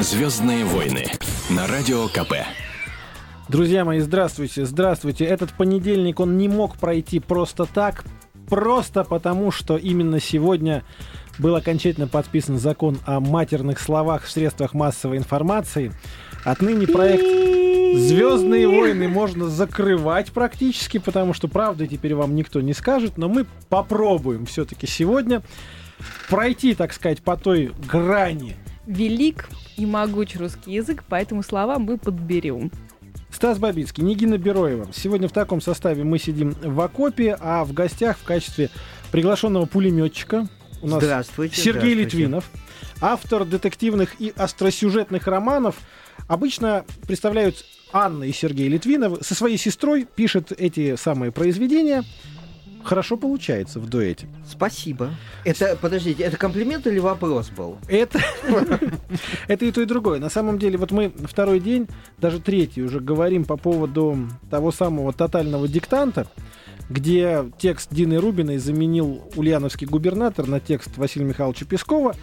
Звездные войны на радио КП. Друзья мои, здравствуйте, здравствуйте. Этот понедельник, он не мог пройти просто так, просто потому, что именно сегодня был окончательно подписан закон о матерных словах в средствах массовой информации. Отныне проект «Звездные войны» можно закрывать практически, потому что правды теперь вам никто не скажет, но мы попробуем все-таки сегодня пройти, так сказать, по той грани. Велик и могуч русский язык, поэтому слова мы подберем. Стас Бабицкий, Нигина Бероева. Сегодня в таком составе мы сидим в окопе, а в гостях в качестве приглашенного пулеметчика у нас Здравствуйте. Сергей здравствуйте. Литвинов, автор детективных и остросюжетных романов. Обычно представляют Анна и Сергей Литвинов. Со своей сестрой пишет эти самые произведения. Хорошо получается в дуэте. Спасибо. Это, подождите, это комплимент или вопрос был? Это, это и то, и другое. На самом деле, вот мы второй день, даже третий уже говорим по поводу того самого тотального диктанта, где текст Дины Рубиной заменил ульяновский губернатор на текст Василия Михайловича Пескова.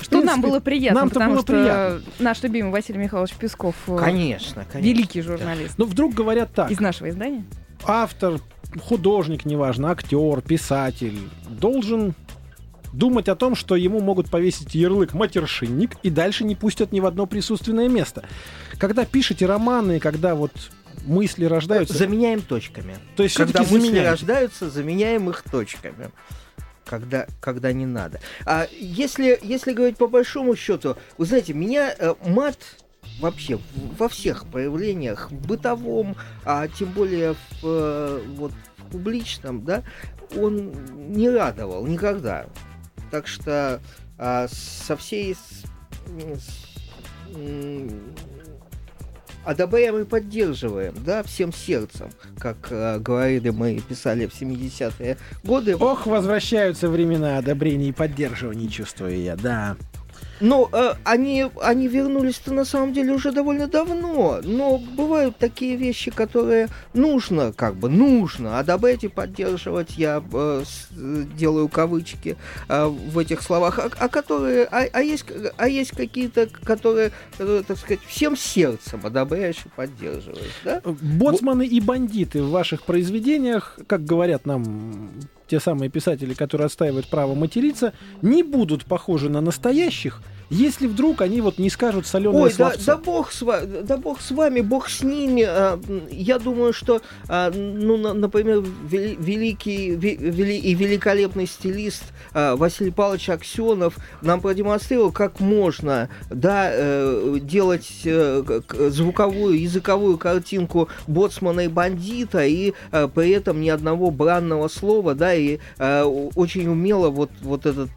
Что нам принципе, было приятно, нам-то потому было что приятно. наш любимый Василий Михайлович Песков э, Конечно, конечно. великий журналист Но вдруг говорят так, из нашего издания. автор, художник, неважно, актер, писатель, должен думать о том, что ему могут повесить ярлык матершинник и дальше не пустят ни в одно присутственное место. Когда пишете романы, когда вот мысли рождаются, Заменяем точками. то есть Когда мысли заменяете. рождаются, заменяем их точками. Когда, когда не надо. А если, если говорить по большому счету, вы знаете, меня э, мат вообще во всех проявлениях, бытовом, а тем более в, э, вот, в публичном, да, он не радовал никогда. Так что а, со всей с- с- одобряем и поддерживаем, да, всем сердцем, как э, говорили мы писали в 70-е годы. Ох, возвращаются времена одобрения и поддерживания, чувствую я, да. Но э, они, они вернулись-то на самом деле уже довольно давно. Но бывают такие вещи, которые нужно, как бы, нужно одобрять и поддерживать. Я э, с- э, делаю кавычки э, в этих словах. А, а которые, а, а есть, а есть какие-то, которые, которые, так сказать, всем сердцем одобряешь и поддерживаешь, да? Боцманы и бандиты в ваших произведениях, как говорят нам те самые писатели, которые отстаивают право материться, не будут похожи на настоящих, если вдруг они вот не скажут соленое Ой, да, словцо. да бог с вами, да бог с вами, бог с ними. А, Я думаю, что, а, ну, на- например, вели- великий ве- вели- и великолепный стилист а, Василий Павлович Аксенов нам продемонстрировал, как можно, да, э, делать э, звуковую, языковую картинку боцмана и бандита, и э, при этом ни одного бранного слова, да, и очень умело вот, вот этот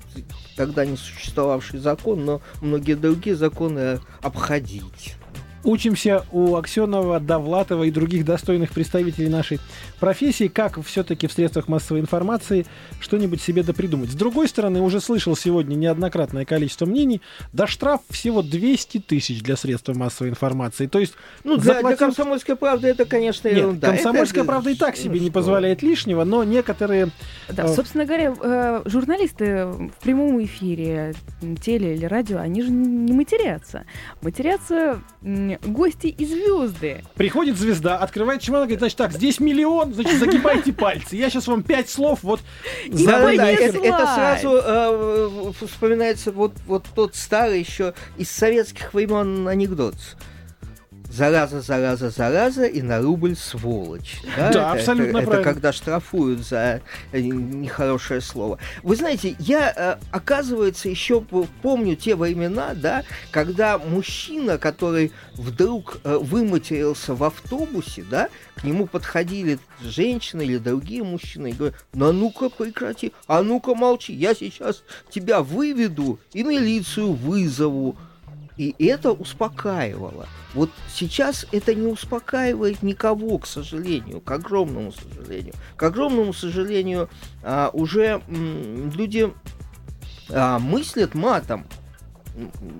тогда не существовавший закон, но многие другие законы обходить. Учимся у Аксенова, Довлатова и других достойных представителей нашей профессии, как все-таки в средствах массовой информации что-нибудь себе допридумать. С другой стороны, уже слышал сегодня неоднократное количество мнений, да штраф всего 200 тысяч для средств массовой информации. То есть, Ну, для, для заплатил- комсомольской правды это, конечно, Нет, ерунда. комсомольская Это- правда и так ну себе не что? позволяет лишнего, но некоторые Да, А. собственно говоря, э, журналисты в прямом эфире, теле или радио, они же не матерятся. Матерятся м, гости и звезды. Приходит звезда, открывает чемодан, говорит, значит, так, здесь миллион, значит, загибайте пальцы. Я сейчас вам пять слов вот И Да, да, это, это сразу э, вспоминается вот, вот тот старый еще из советских времен анекдот. Зараза, зараза, зараза, и на рубль сволочь. Да, это, абсолютно это, правильно. Это когда штрафуют за э, нехорошее слово. Вы знаете, я, э, оказывается, еще помню те времена, да, когда мужчина, который вдруг э, выматерился в автобусе, да, к нему подходили женщины или другие мужчины и говорят, ну а ну-ка прекрати, а ну-ка молчи, я сейчас тебя выведу и милицию вызову. И это успокаивало. Вот сейчас это не успокаивает никого, к сожалению, к огромному сожалению. К огромному сожалению, а, уже м, люди а, мыслят матом.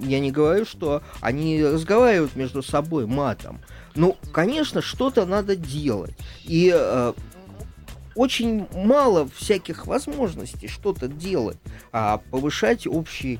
Я не говорю, что они разговаривают между собой матом. Ну, конечно, что-то надо делать. И э, очень мало всяких возможностей что-то делать, а повышать общий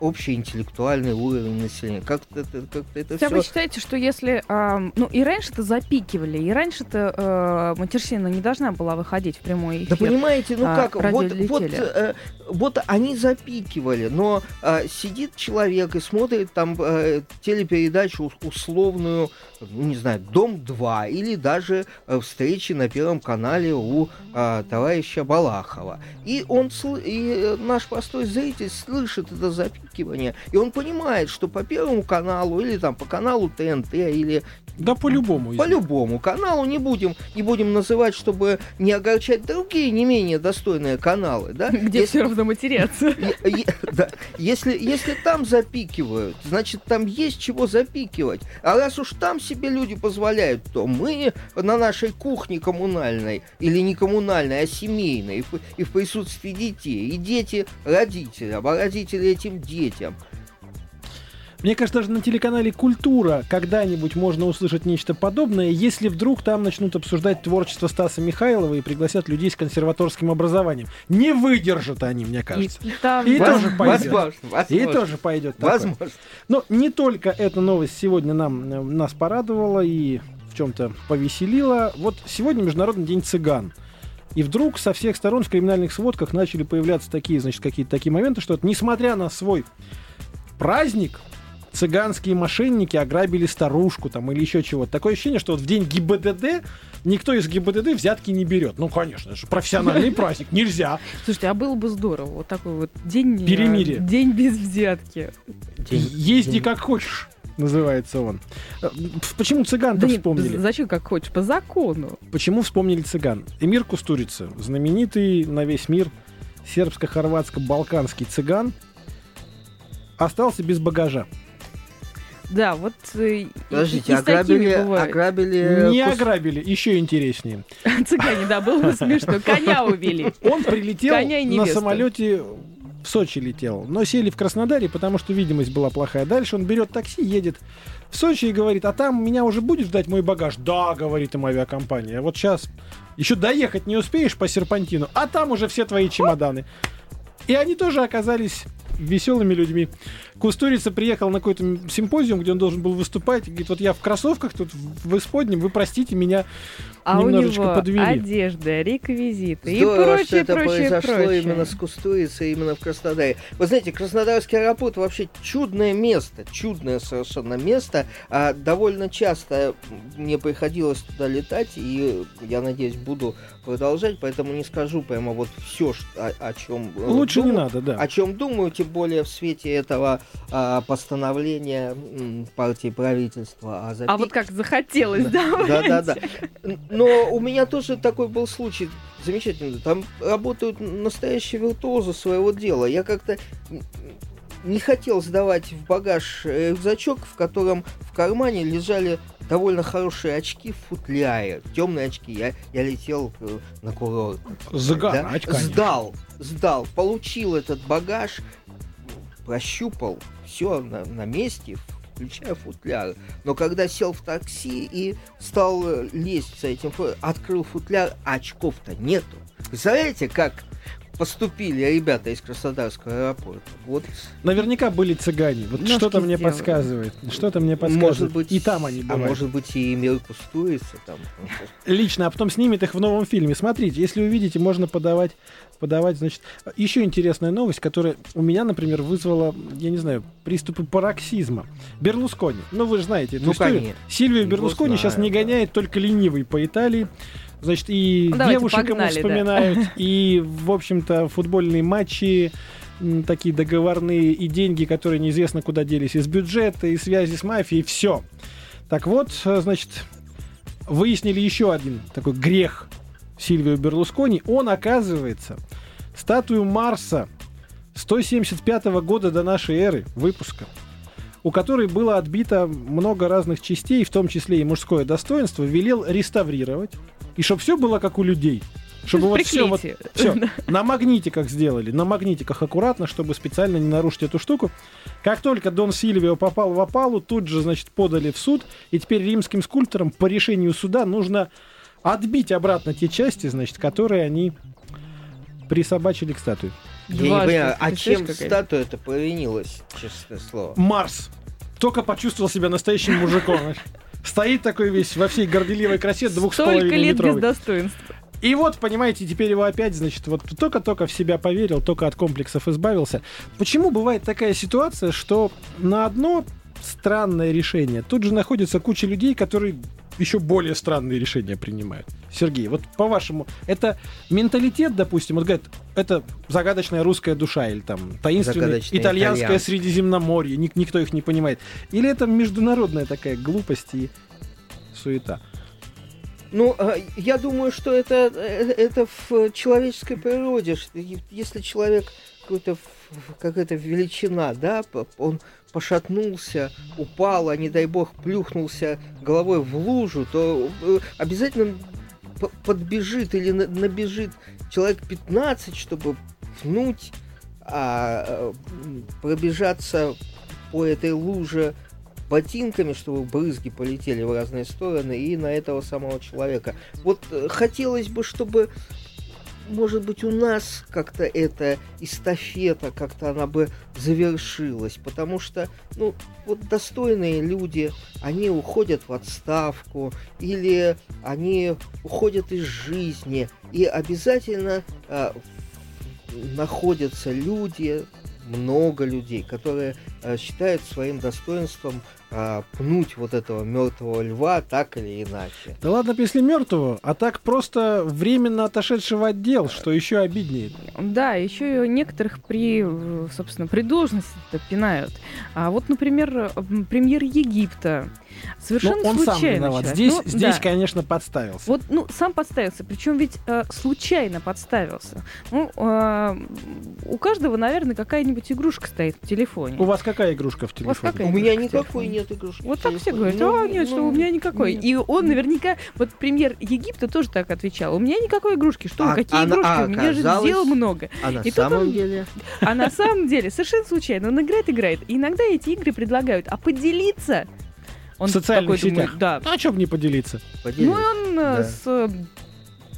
общий интеллектуальный уровень населения. Как-то это, как это все... вы считаете, что если... ам, ну, и раньше-то запикивали, и раньше-то э, матерщина не должна была выходить в прямой Да эфир. понимаете, ну а, как, вот, вот, радиолюбители. э, вот они запикивали, но э, сидит человек и смотрит там э, телепередачу ус- условную, ну, не знаю, Дом-2 или даже э, встречи на Первом канале у э, товарища Балахова. И он, и э, наш простой зритель слышит это запикивание, и он понимает, что по Первому каналу или там по каналу ТНТ или Да по-любому. по любому каналу не будем, не будем называть, чтобы не огорчать другие не менее достойные каналы, да? Где Если- все равно матерятся. е- е- да, если, если там запикивают, значит, там есть чего запикивать. А раз уж там себе люди позволяют, то мы на нашей кухне коммунальной, или не коммунальной, а семейной, и в, и в присутствии детей, и дети родителям, а родители этим детям. Мне кажется, даже на телеканале «Культура» когда-нибудь можно услышать нечто подобное, если вдруг там начнут обсуждать творчество Стаса Михайлова и пригласят людей с консерваторским образованием. Не выдержат они, мне И, кажется. и там... И да, тоже пойдет. возможно, И возможно, тоже пойдет такое. возможно. Но не только эта новость сегодня нам, э, нас порадовала и в чем-то повеселила. Вот сегодня Международный день цыган. И вдруг со всех сторон в криминальных сводках начали появляться такие, значит, какие-то такие моменты, что несмотря на свой праздник, цыганские мошенники ограбили старушку там или еще чего-то. Такое ощущение, что вот в день ГИБДД никто из ГИБДД взятки не берет. Ну, конечно, это же профессиональный праздник, нельзя. Слушайте, а было бы здорово, вот такой вот день... э, Перемирие. День без взятки. Езди как хочешь, называется он. Э, Почему цыган-то Да нет, вспомнили? зачем как хочешь, по закону. Почему вспомнили цыган? Эмир Кустурица, знаменитый на весь мир сербско-хорватско-балканский цыган, остался без багажа. Да, вот э, и- Подождите, и такими ограбили. Не кус- ограбили, еще интереснее. Цыгане, да, было бы смешно. Коня увели. Он прилетел и на самолете в Сочи летел, но сели в Краснодаре, потому что видимость была плохая. Дальше он берет такси, едет в Сочи и говорит, а там меня уже будет ждать мой багаж? Да, говорит им авиакомпания. Вот сейчас еще доехать не успеешь по серпантину, а там уже все твои чемоданы. И они тоже оказались веселыми людьми. Кустурица приехал на какой-то симпозиум, где он должен был выступать. и Говорит, вот я в кроссовках тут в исподнем, вы простите меня. А у Немножечко него подвели. одежда, реквизиты и Здорово, прочее, что это прочее, произошло прочее. именно с Кустурицей, именно в Краснодаре. Вы знаете, Краснодарский аэропорт вообще чудное место, чудное совершенно место. А довольно часто мне приходилось туда летать, и я надеюсь, буду продолжать, поэтому не скажу прямо вот все, о, о чем Лучше не надо, да. О чем думаю, тем более в свете этого а, постановления м, партии правительства о А вот как захотелось, да? да, да, да. Но у меня тоже такой был случай замечательный. Там работают настоящие виртуозы своего дела. Я как-то не хотел сдавать в багаж рюкзачок, в котором в кармане лежали довольно хорошие очки в футляре, темные очки. Я, я летел э, на курорт. Загорать, конечно. Сдал, сдал, получил этот багаж, прощупал, все на, на месте, включая футляр. Но когда сел в такси и стал э, лезть с этим, открыл футляр, а очков-то нету. Представляете, как поступили ребята из Краснодарского аэропорта? Вот, Наверняка были цыгане. Вот Ножки что-то мне сделали. подсказывает. Что-то мне подсказывает. может быть, И там они а бывают. может быть и Эмиль Кустурица там. Лично, а потом снимет их в новом фильме. Смотрите, если увидите, можно подавать, подавать, значит, еще интересная новость, которая у меня, например, вызвала, я не знаю, приступы пароксизма. Берлускони. Ну, вы же знаете эту Ну, историю. конечно. Сильвию Его Берлускони сейчас знаю, не да. гоняет только ленивый по Италии. Значит, и Ну, давайте, девушек ему погнали, да. вспоминают, и, в общем-то, футбольные матчи, такие договорные, и деньги, которые неизвестно куда делись из бюджета, и связи с мафией, все. Так вот, э, значит, выяснили еще один такой грех Сильвио Берлускони. Он, оказывается, статую Марса 175 года до нашей эры выпуска, у которой было отбито много разных частей, в том числе и мужское достоинство, велел реставрировать. И чтобы все было как у людей. Чтобы вот все вот все, на магнитиках сделали, на магнитиках аккуратно, чтобы специально не нарушить эту штуку. Как только Дон Сильвио попал в опалу, тут же, значит, подали в суд, и теперь римским скульпторам по решению суда нужно отбить обратно те части, значит, которые они присобачили к статуе. Я не понимаю, а чем какая? статуя-то провинилась, честное слово? Марс. Только почувствовал себя настоящим мужиком. знаешь. Стоит такой весь во всей горделивой красе двух Столько лет без метровый. достоинства. И вот, понимаете, теперь его опять, значит, вот только-только в себя поверил, только от комплексов избавился. Почему бывает такая ситуация, что на одно странное решение тут же находится куча людей, которые еще более странные решения принимают. Сергей, вот по-вашему, это менталитет, допустим, вот говорят, это загадочная русская душа или там таинственное Загадочное итальянское итальянское. Средиземноморье, ник- никто их не понимает. Или это международная такая глупость и суета? Ну, а, я думаю, что это, э, это в человеческой природе. Если человек какой-то какая-то величина, да, он пошатнулся, упал, а не дай бог плюхнулся головой в лужу, то э, обязательно подбежит или на- набежит человек 15, чтобы пнуть, а э, пробежаться по этой луже ботинками, чтобы брызги полетели в разные стороны, и на этого самого человека. Вот э, хотелось бы, чтобы, может быть, у нас как-то эта эстафета, как-то она бы завершилась, потому что, ну, вот достойные люди, они уходят в отставку, или они уходят из жизни, и обязательно э, находятся люди, много людей, которые э, считают своим достоинством а, пнуть вот этого мертвого льва так или иначе. Да ладно, если мертвого, а так просто временно отошедшего отдел, что еще обиднее. Да, еще и некоторых при, собственно, при должности пинают. А вот, например, премьер Египта совершенно Ну, он сам случайно. виноват. человек. Здесь, Ну, здесь да. конечно, подставился. Вот, ну, сам подставился, причем ведь э, случайно подставился. Ну, э, у каждого, наверное, какая-нибудь игрушка стоит в телефоне. У вас какая игрушка в У телефоне? какая У меня никакой телефоне? Нет игрушки. Вот так все говорят, Ну, а нет, что ну, у меня никакой. нет. И он наверняка, вот премьер Египта тоже так отвечал, у меня никакой игрушки, что А какие она- игрушки, а у меня же дел много. А на И тут самом он- деле... А на самом деле, совершенно случайно, он играет, играет. И иногда эти игры предлагают, а поделиться... Он В социальных такой думает, сетях. да. Ну, а что бы не поделиться? поделись. Ну, и он э, Да. с э,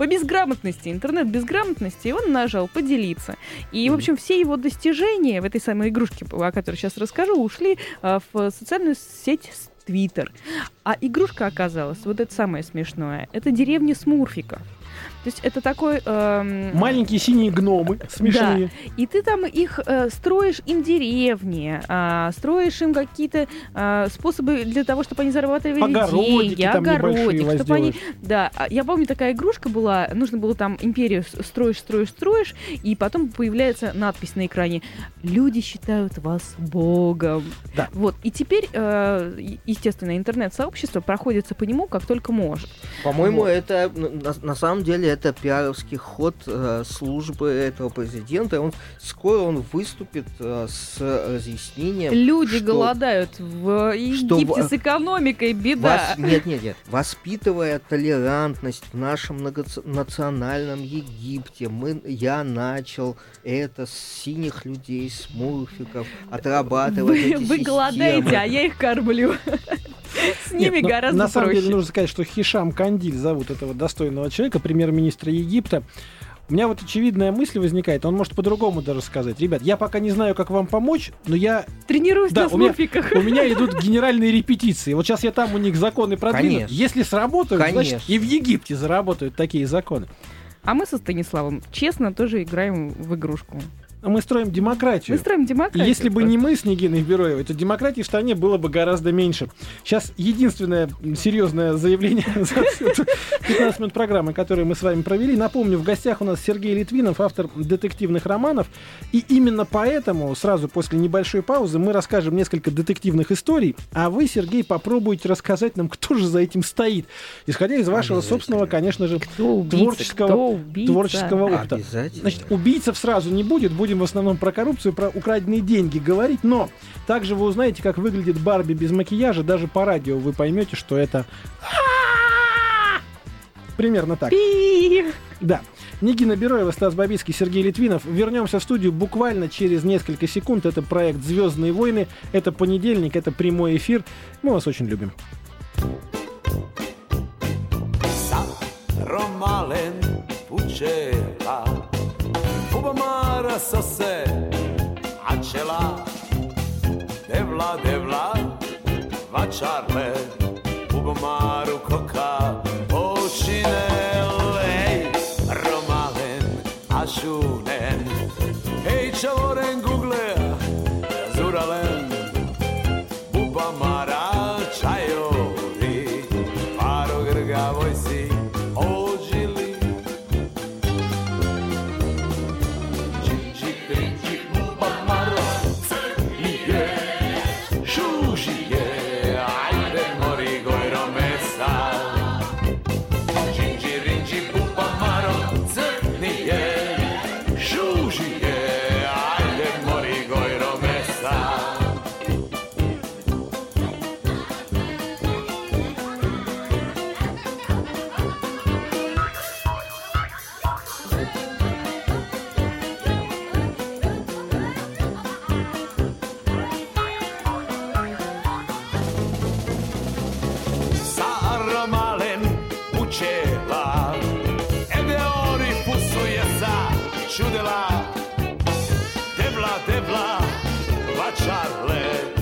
по безграмотности, интернет-безграмотности, он нажал поделиться. И, в общем, все его достижения в этой самой игрушке, о которой сейчас расскажу, ушли э, в социальную сеть Твиттер. А игрушка оказалась, вот это самое смешное, это деревня Смурфиков. То есть это такой... эм, Маленькие синие гномы смешные. и ты там их э, строишь им деревни, а, строишь им какие-то а, способы для того, чтобы они зарабатывали Огородики деньги, там огородик, чтобы они... Да, а я помню, такая игрушка была, нужно было там империю строишь, строишь, строишь, и потом появляется надпись на экране «Люди считают вас богом». Да. Вот, и теперь, э, естественно, интернет-сообщество проходится по нему как только может. По-моему, Вот. это на, на- на самом деле это пиаровский ход э, службы этого президента. Он скоро он выступит э, с разъяснением. Люди что- голодают в что Египте в- с экономикой, беда. Вос- Нет, нет, нет. Воспитывая толерантность в нашем многонациональном Египте, мы, я начал это с синих людей, с мурфиков, отрабатывать Вы, эти вы голодаете, а я их кормлю. С ними Нет, ну, гораздо На самом проще. деле нужно сказать, что Хишам Кандиль зовут этого достойного человека, премьер-министра Египта. У меня вот очевидная мысль возникает, он может по-другому даже сказать. Ребят, я пока не знаю, как вам помочь, но я Тренируюсь Да, на у меня- смурфиках. у меня идут генеральные репетиции. Вот сейчас я там у них законы продвину. Конечно. Если сработают, значит Конечно. и в Египте заработают такие законы. А мы со Станиславом честно тоже играем в игрушку. А мы строим демократию. Мы строим демократию. если бы не мы с Нигиной Бероевой, то демократии в стране было бы гораздо меньше. Сейчас единственное серьезное заявление за всю эту 15 минут программы, которую мы с вами провели. Напомню, в гостях у нас Сергей Литвинов, автор детективных романов. И именно поэтому сразу после небольшой паузы мы расскажем несколько детективных историй, а вы, Сергей, попробуйте рассказать нам, кто же за этим стоит. Исходя из вашего собственного, конечно же, Кто убийца, творческого- кто убийца? творческого опыта. Значит, убийцев сразу не будет, будем в основном про коррупцию, про украденные деньги говорить, но также вы узнаете, как выглядит Барби без макияжа, даже по радио вы поймете, что это... Примерно так. Да. Нигина Бероева, Стас Бабицкий, Сергей Литвинов. Вернемся в студию буквально через несколько секунд. Это проект «Звездные войны». Это понедельник, это прямой эфир. Мы вас очень любим. Romalen pucela sose acela Devla, devla, vaciarle Bugmaru coca čudela Debla, debla, vačarle Bubamaru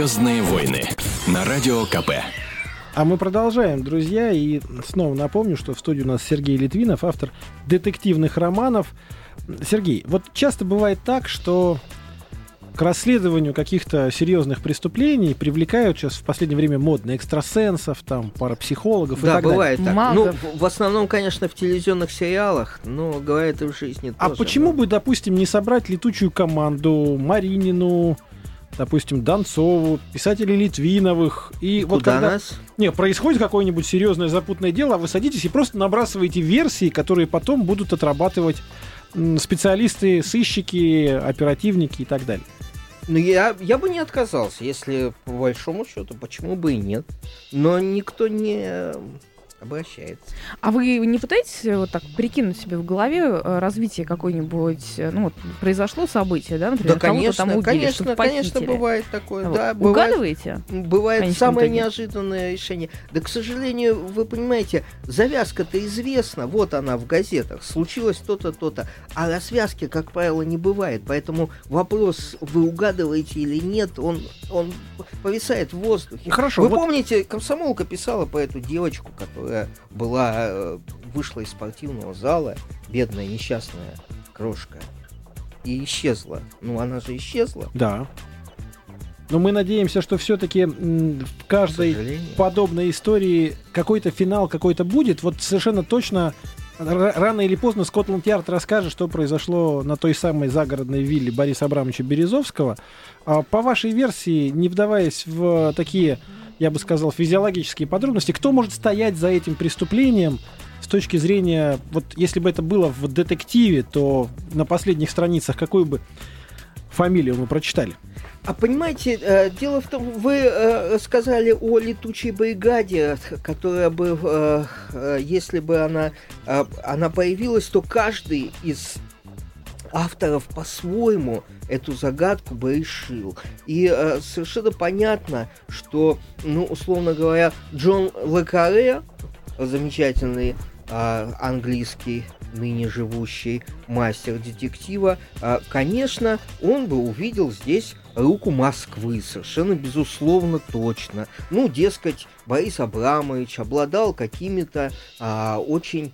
Звездные войны на радио КП. А мы продолжаем, друзья, и снова напомню, что в студии у нас Сергей Литвинов, автор детективных романов. Сергей, вот часто бывает так, что к расследованию каких-то серьезных преступлений привлекают сейчас в последнее время модно экстрасенсов, там, парапсихологов и Да, так далее. бывает так. Магов. Ну, в- основном, конечно, в телевизионных сериалах, но говорят и в жизни А тоже. почему бы, допустим, не собрать летучую команду Маринину, допустим, Донцову, писателей Литвиновых, и вот Куда когда... нас? Не, происходит какое-нибудь серьезное запутанное дело, а вы садитесь и просто набрасываете версии, которые потом будут отрабатывать специалисты, сыщики, оперативники и так далее. Ну, я, я бы не отказался, если по большому счету, почему бы и нет. Но никто не обращается. А вы не пытаетесь э, вот так прикинуть себе в голове э, развитие какой-нибудь, э, ну вот произошло событие, да, например, да, конечно, там убили, конечно, конечно, бывает такое. Вот. Да, Угадываете? бывает самое итоге? неожиданное решение. Да, к сожалению, вы понимаете, завязка-то известна, вот она в газетах, случилось то-то, то-то, а развязки, как правило, не бывает, поэтому вопрос, вы угадываете или нет, он, он повисает в воздухе. Хорошо, Вы вот- помните, комсомолка писала по эту девочку, которая была, э, вышла из спортивного зала, бедная, несчастная крошка, и исчезла. Ну, она же исчезла. Да. Но мы надеемся, что все-таки в каждой подобной истории какой-то финал какой-то будет. Вот совершенно точно рано или поздно Скотланд-Ярд расскажет, что произошло на той самой загородной вилле Бориса Абрамовича Березовского. А По вашей версии, не вдаваясь в такие, я бы сказал, физиологические подробности, кто может стоять за этим преступлением с точки зрения, вот если бы это было в детективе, то на последних страницах какой бы фамилию мы прочитали. А понимаете, э, дело в том, вы э, сказали о летучей бригаде, которая бы, э, если бы она, она появилась, то каждый из авторов по-своему эту загадку бы решил. И э, совершенно понятно, что, ну, условно говоря, Джон Лекаре, замечательный а, английский ныне живущий мастер детектива, а, конечно, он бы увидел здесь руку Москвы, совершенно безусловно точно. Ну, дескать, Борис Абрамович обладал какими-то а, очень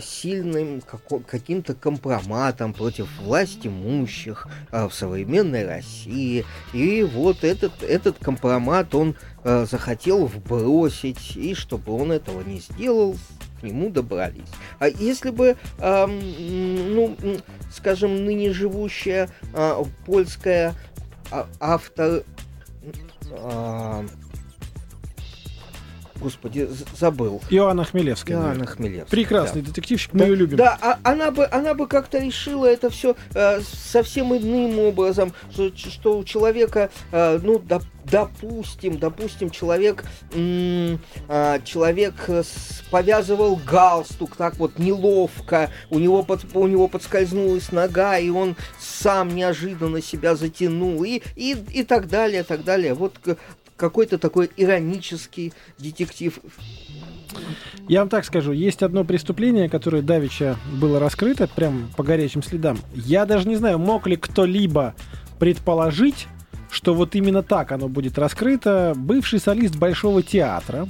сильным како- каким-то компроматом против власть имущих а, в современной России. И вот этот, этот компромат он а, захотел вбросить, и чтобы он этого не сделал, к нему добрались. А если бы, ам, ну, скажем, ныне живущая польская а- автор... а, господи, забыл. Иоанна Хмелевская. Иоанна наверное. Хмелевская. Прекрасный да. детективщик, мы Да, ее любим. Да, а она бы, она бы как-то решила это все совсем иным образом, что, что у человека, э, ну, доп- допустим, допустим, человек, а, человек э, повязывал галстук так вот неловко, у него, под, у него подскользнулась нога, и он сам неожиданно себя затянул, и, и, и так далее, так далее. Вот к- какой-то такой иронический детектив. Я вам так скажу, есть одно преступление, которое Давича было раскрыто прям по горячим следам. Я даже не знаю, мог ли кто-либо предположить, что вот именно так оно будет раскрыто. Бывший солист Большого театра,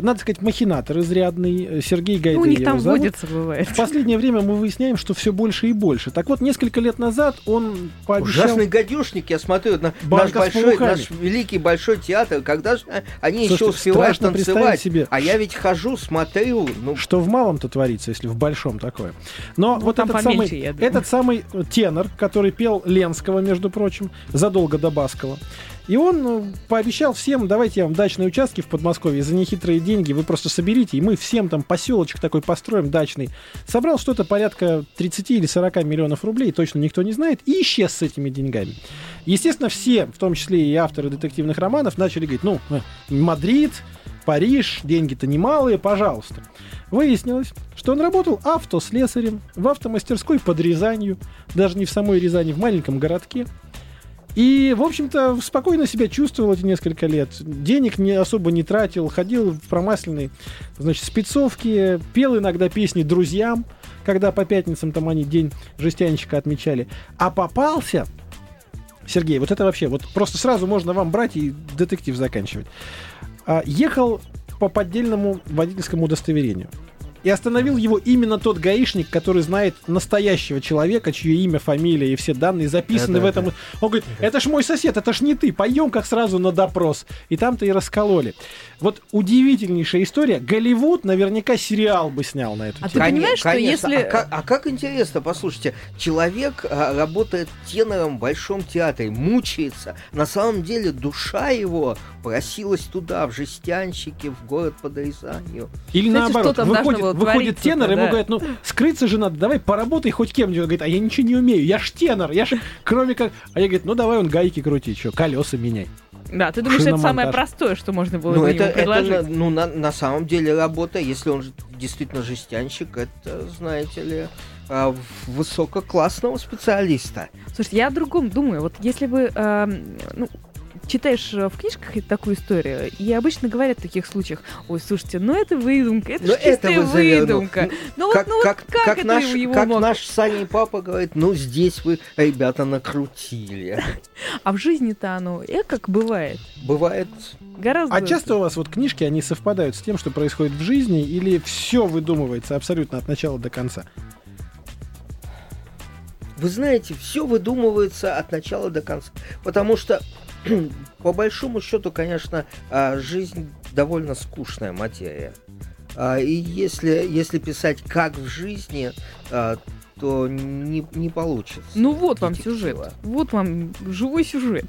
надо сказать, махинатор изрядный, э, Сергей Гайдай Ну, у них там зовут. водится, бывает. В последнее время мы выясняем, что все больше и больше. Так вот, несколько лет назад он пообещал... Ужасный гадюшник, я смотрю, на наш большой, наш великий большой театр, когда же а, они еще Слушайте, успевают страшно представить танцевать, себе. а я ведь хожу, смотрю, ну, Что в малом-то творится, если в большом такое. Но Ну, вот этот самый, этот самый э, тенор, который пел Ленского, между прочим, задолго до Баскова. И он ну, пообещал всем, давайте я вам дачные участки в Подмосковье за нехитрые деньги, вы просто соберите, и мы всем там поселочек такой построим дачный. Собрал что-то порядка 30 или 40 миллионов рублей, точно никто не знает, и исчез с этими деньгами. Естественно, все, в том числе и авторы детективных романов, начали говорить, ну, э, Мадрид, Париж, деньги-то немалые, пожалуйста. Выяснилось, что он работал автослесарем в автомастерской под Рязанью, даже не в самой Рязани, в маленьком городке. И, в общем-то, спокойно себя чувствовал эти несколько лет. Денег не особо не тратил, ходил в промасленной, значит, спецовке, пел иногда песни друзьям, когда по пятницам там они день жестянщика отмечали. А попался, Сергей, вот это вообще, вот просто сразу можно вам брать и детектив заканчивать. А, ехал по поддельному водительскому удостоверению. И остановил его именно тот гаишник, который знает настоящего человека, чье имя, фамилия и все данные записаны Да-да, в этом. да. Он говорит, это ж мой сосед, это ж не ты, пойдем как сразу на допрос. И там-то и раскололи. Вот удивительнейшая история. Голливуд наверняка сериал бы снял на эту А ты тему. Коне- понимаешь, что конечно. если- А как, а как интересно, послушайте, человек а, работает тенором в Большом театре, мучается. На самом деле душа его просилась туда, в жестянщики, в город под Рязанью. Или Кстати, наоборот, что там должно выходит, выходит тенор, ему да? говорят, ну, скрыться же надо, давай поработай хоть кем-нибудь. Он говорит, а я ничего не умею, я ж тенор, я ж кроме как... А я говорит, ну давай он гайки крути, что, колеса меняй. Да, ты думаешь, это самое простое, что можно было Ну, бы это, ему это предложить? на, ну, на, на самом деле работа, если он действительно жестянщик, это, знаете ли, а, высококлассного специалиста. Слушайте, я о другом думаю. Вот если бы, эм, ну, читаешь э, в книжках такую историю, и обычно говорят в таких случаях, ой, слушайте, ну это выдумка, это Ну, ж чистая заверну. выдумка. Ну вот, как, ну вот как, как, как это наш, его как мог? наш Саня папа говорит, ну здесь вы, ребята, накрутили. А в жизни-то оно, э, как бывает, Бывает гораздо... А часто у вас вот книжки, они совпадают с тем, что происходит в жизни, или все выдумывается абсолютно от начала до конца? Вы знаете, все выдумывается от начала до конца. Потому что, по большому счету, конечно, а, жизнь довольно скучная материя. А, И если, если писать как в жизни, а, то не, не получится. Ну вот вам сюжет, вот вам живой сюжет.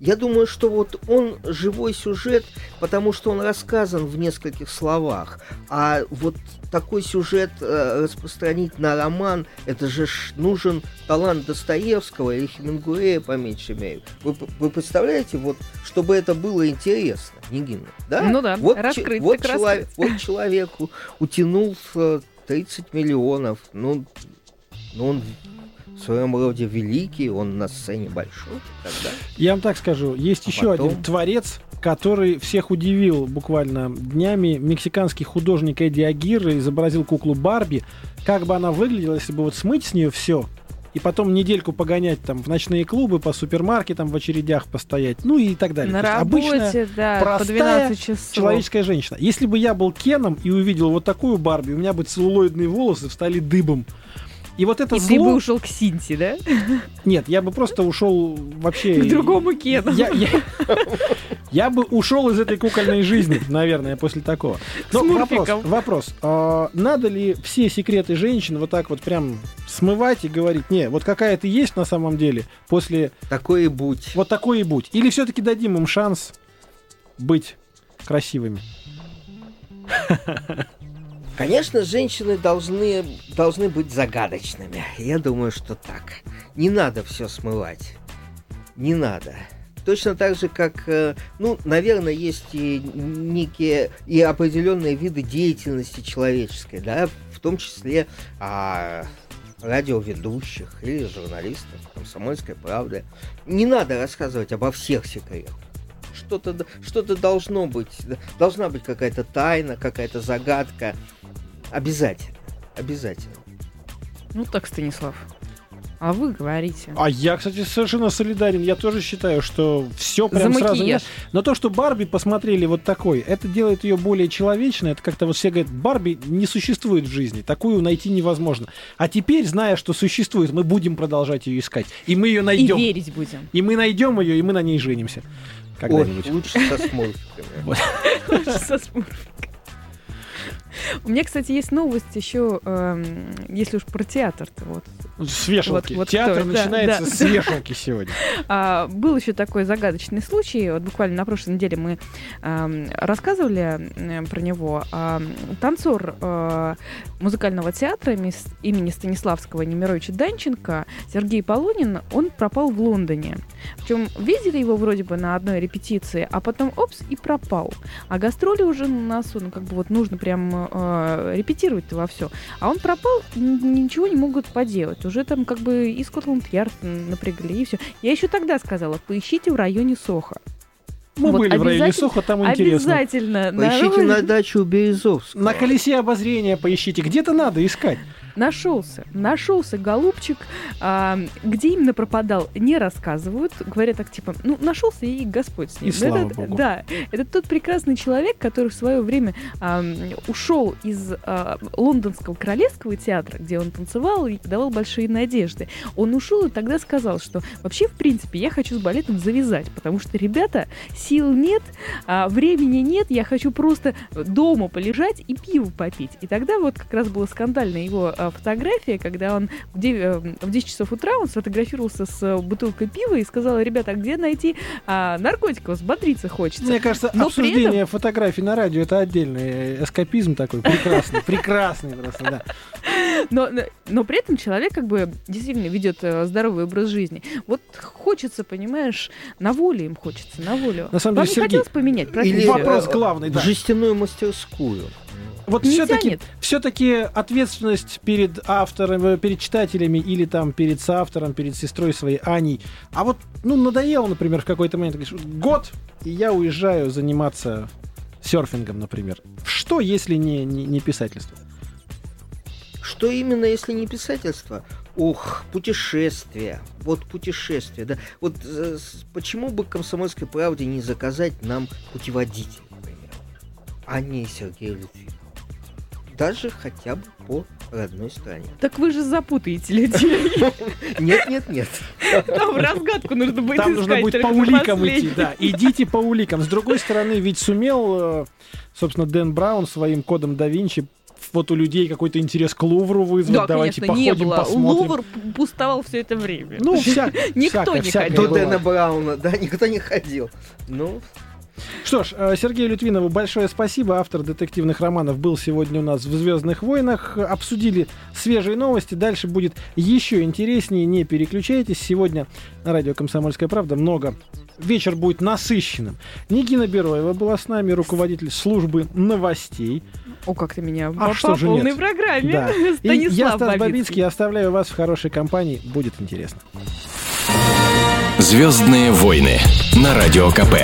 Я думаю, что вот он живой сюжет, потому что он рассказан в нескольких словах. А вот такой сюжет э, распространить на роман, это же ж нужен талант Достоевского или Хемингуэя, по меньшей мере. Вы, вы представляете, вот, чтобы это было интересно, Нигина, да? Ну да, вот, раскрыть вот, так раскрыть. вот человеку утянул э, 30 миллионов, ну, ну, он в своем роде великий, он на сцене большой далее. Я вам так скажу, есть А еще потом? один творец, который всех удивил буквально днями. Мексиканский художник Эдди Агир изобразил куклу Барби. Как бы она выглядела, если бы вот смыть с нее все, и потом недельку погонять там в ночные клубы, по супермаркетам в очередях постоять, ну и так далее. На есть обычная работе, да, по простая 12 часов. человеческая женщина. Если бы я был Кеном и увидел вот такую Барби, у меня бы целлулоидные волосы встали дыбом. И вот это И зло... ты бы ушел к Синти, да? Нет, я бы просто ушел вообще... К другому Кену. Я, я- я бы ушел из этой кукольной жизни, наверное, после такого. Но С вопрос, вопрос. а, надо ли все секреты женщин вот так вот прям смывать и говорить, не, вот какая ты есть на самом деле после Такой и будь. вот такой и будь? Или все-таки дадим им шанс быть красивыми? Конечно, женщины должны, должны быть загадочными. Я думаю, что так. Не надо все смывать. Не надо. Точно так же, как, э, ну, наверное, есть и некие и определенные виды деятельности человеческой, да, в том числе а, радиоведущих или журналистов комсомольской правды. Не надо рассказывать обо всех секретах. Что-то, что-то должно быть, должна быть какая-то тайна, какая-то загадка. Обязательно, обязательно. Ну так, Станислав. А вы говорите. А я, кстати, совершенно солидарен. Я тоже считаю, что все прям За сразу... нет. Но то, что Барби посмотрели вот такой, это делает ее более человечной. Это как-то вот все говорят, Барби не существует в жизни. Такую найти невозможно. А теперь, зная, что существует, мы будем продолжать ее искать. И мы ее И найдем. верить будем. И мы найдем ее, и мы на ней женимся. Ой, Когда-нибудь. лучше со смурфиками. Со смурфиком. У меня, кстати, есть новость еще, эм, если уж про театр-то. Вот. С вешалки. Вот- вот Театр кто, да, начинается да. с вешалки сегодня. А, был еще такой загадочный случай. Вот буквально на прошлой неделе мы эм, рассказывали э, про него. А, танцор э, музыкального театра имени Станиславского Немировича Данченко Сергей Полунин, он пропал в Лондоне. Причем видели его вроде бы на одной репетиции, а потом опс и пропал. А гастроли уже на носу, ну как бы вот нужно прям э, репетировать-то во все. А он пропал, ничего не могут поделать. Уже там как бы и Скотланд-Ярд напрягли, и все. Я еще тогда сказала, поищите в районе Соха. Мы Вот были в районе Сухо, там интересно. Обязательно. Поищите народ- на дачу Березовского. На колесе обозрения поищите. Где-то надо искать. Нашелся. Нашелся голубчик. А, где именно пропадал, не рассказывают. Говорят так, типа, ну, нашелся и Господь с ним. И Ну, слава это, богу. Да. Это тот прекрасный человек, который в свое время а, ушел из а, лондонского королевского театра, где он танцевал и подавал большие надежды. Он ушел и тогда сказал, что вообще, в принципе, я хочу с балетом завязать, потому что, ребята, сил нет, а, времени нет, я хочу просто дома полежать и пиво попить. И тогда вот как раз была скандальная его а, фотография, когда он в де- э, в 10 часов утра он сфотографировался с э, бутылкой пива и сказал, ребята, а где найти а, наркотиков? Взбодриться хочется. Мне кажется, Но обсуждение фотографий на радио это отдельный эскапизм такой. Прекрасный, прекрасный просто, да. Но, но, но при этом человек как бы действительно ведет э, здоровый образ жизни. Вот хочется, понимаешь, на волю им хочется, на волю. На самом Вам деле, не Сергей, хотелось поменять Или профессию? Вопрос э, главный, да. В жестяную мастерскую. Вот все-таки, все-таки ответственность перед автором, э, перед читателями или там перед соавтором, перед сестрой своей Аней. А вот, ну, надоело, например, в какой-то момент, говоришь, год, и я уезжаю заниматься серфингом, например. Что, если не, не, не писательство? Что именно, если не писательство? Ох, путешествия. Вот путешествия, да. Вот э, почему бы комсомольской правде не заказать нам путеводитель, например, а не Сергею Литвинову? Даже хотя бы по родной стране. Так вы же запутаете людей. Нет, нет, нет. Там разгадку нужно будет Там нужно будет по уликам идти, да. Идите по уликам. С другой стороны, ведь сумел, э, собственно, Дэн Браун своим кодом да Винчи вот у людей какой-то интерес к Лувру вызвать. Да, Давайте конечно, не походим, было. посмотрим. Лувр пустовал все это время. Ну, вся, Никто всякое, не ходил. До. Дэна Брауна, да, никто не ходил. Ну, Что ж, э, Сергею Литвинову большое спасибо. Автор детективных романов был сегодня у нас в «Звездных войнах». Обсудили свежие новости. Дальше будет еще интереснее. Не переключайтесь. Сегодня на радио «Комсомольская правда» много. Вечер будет насыщенным. Нигина Бероева была с нами, руководитель службы новостей. О, как ты меня А по что же полной нет? программе. Да. И Станислав я, Стас Бабицкий. Бабицкий, оставляю вас в хорошей компании. Будет интересно. Звездные войны на радио КП.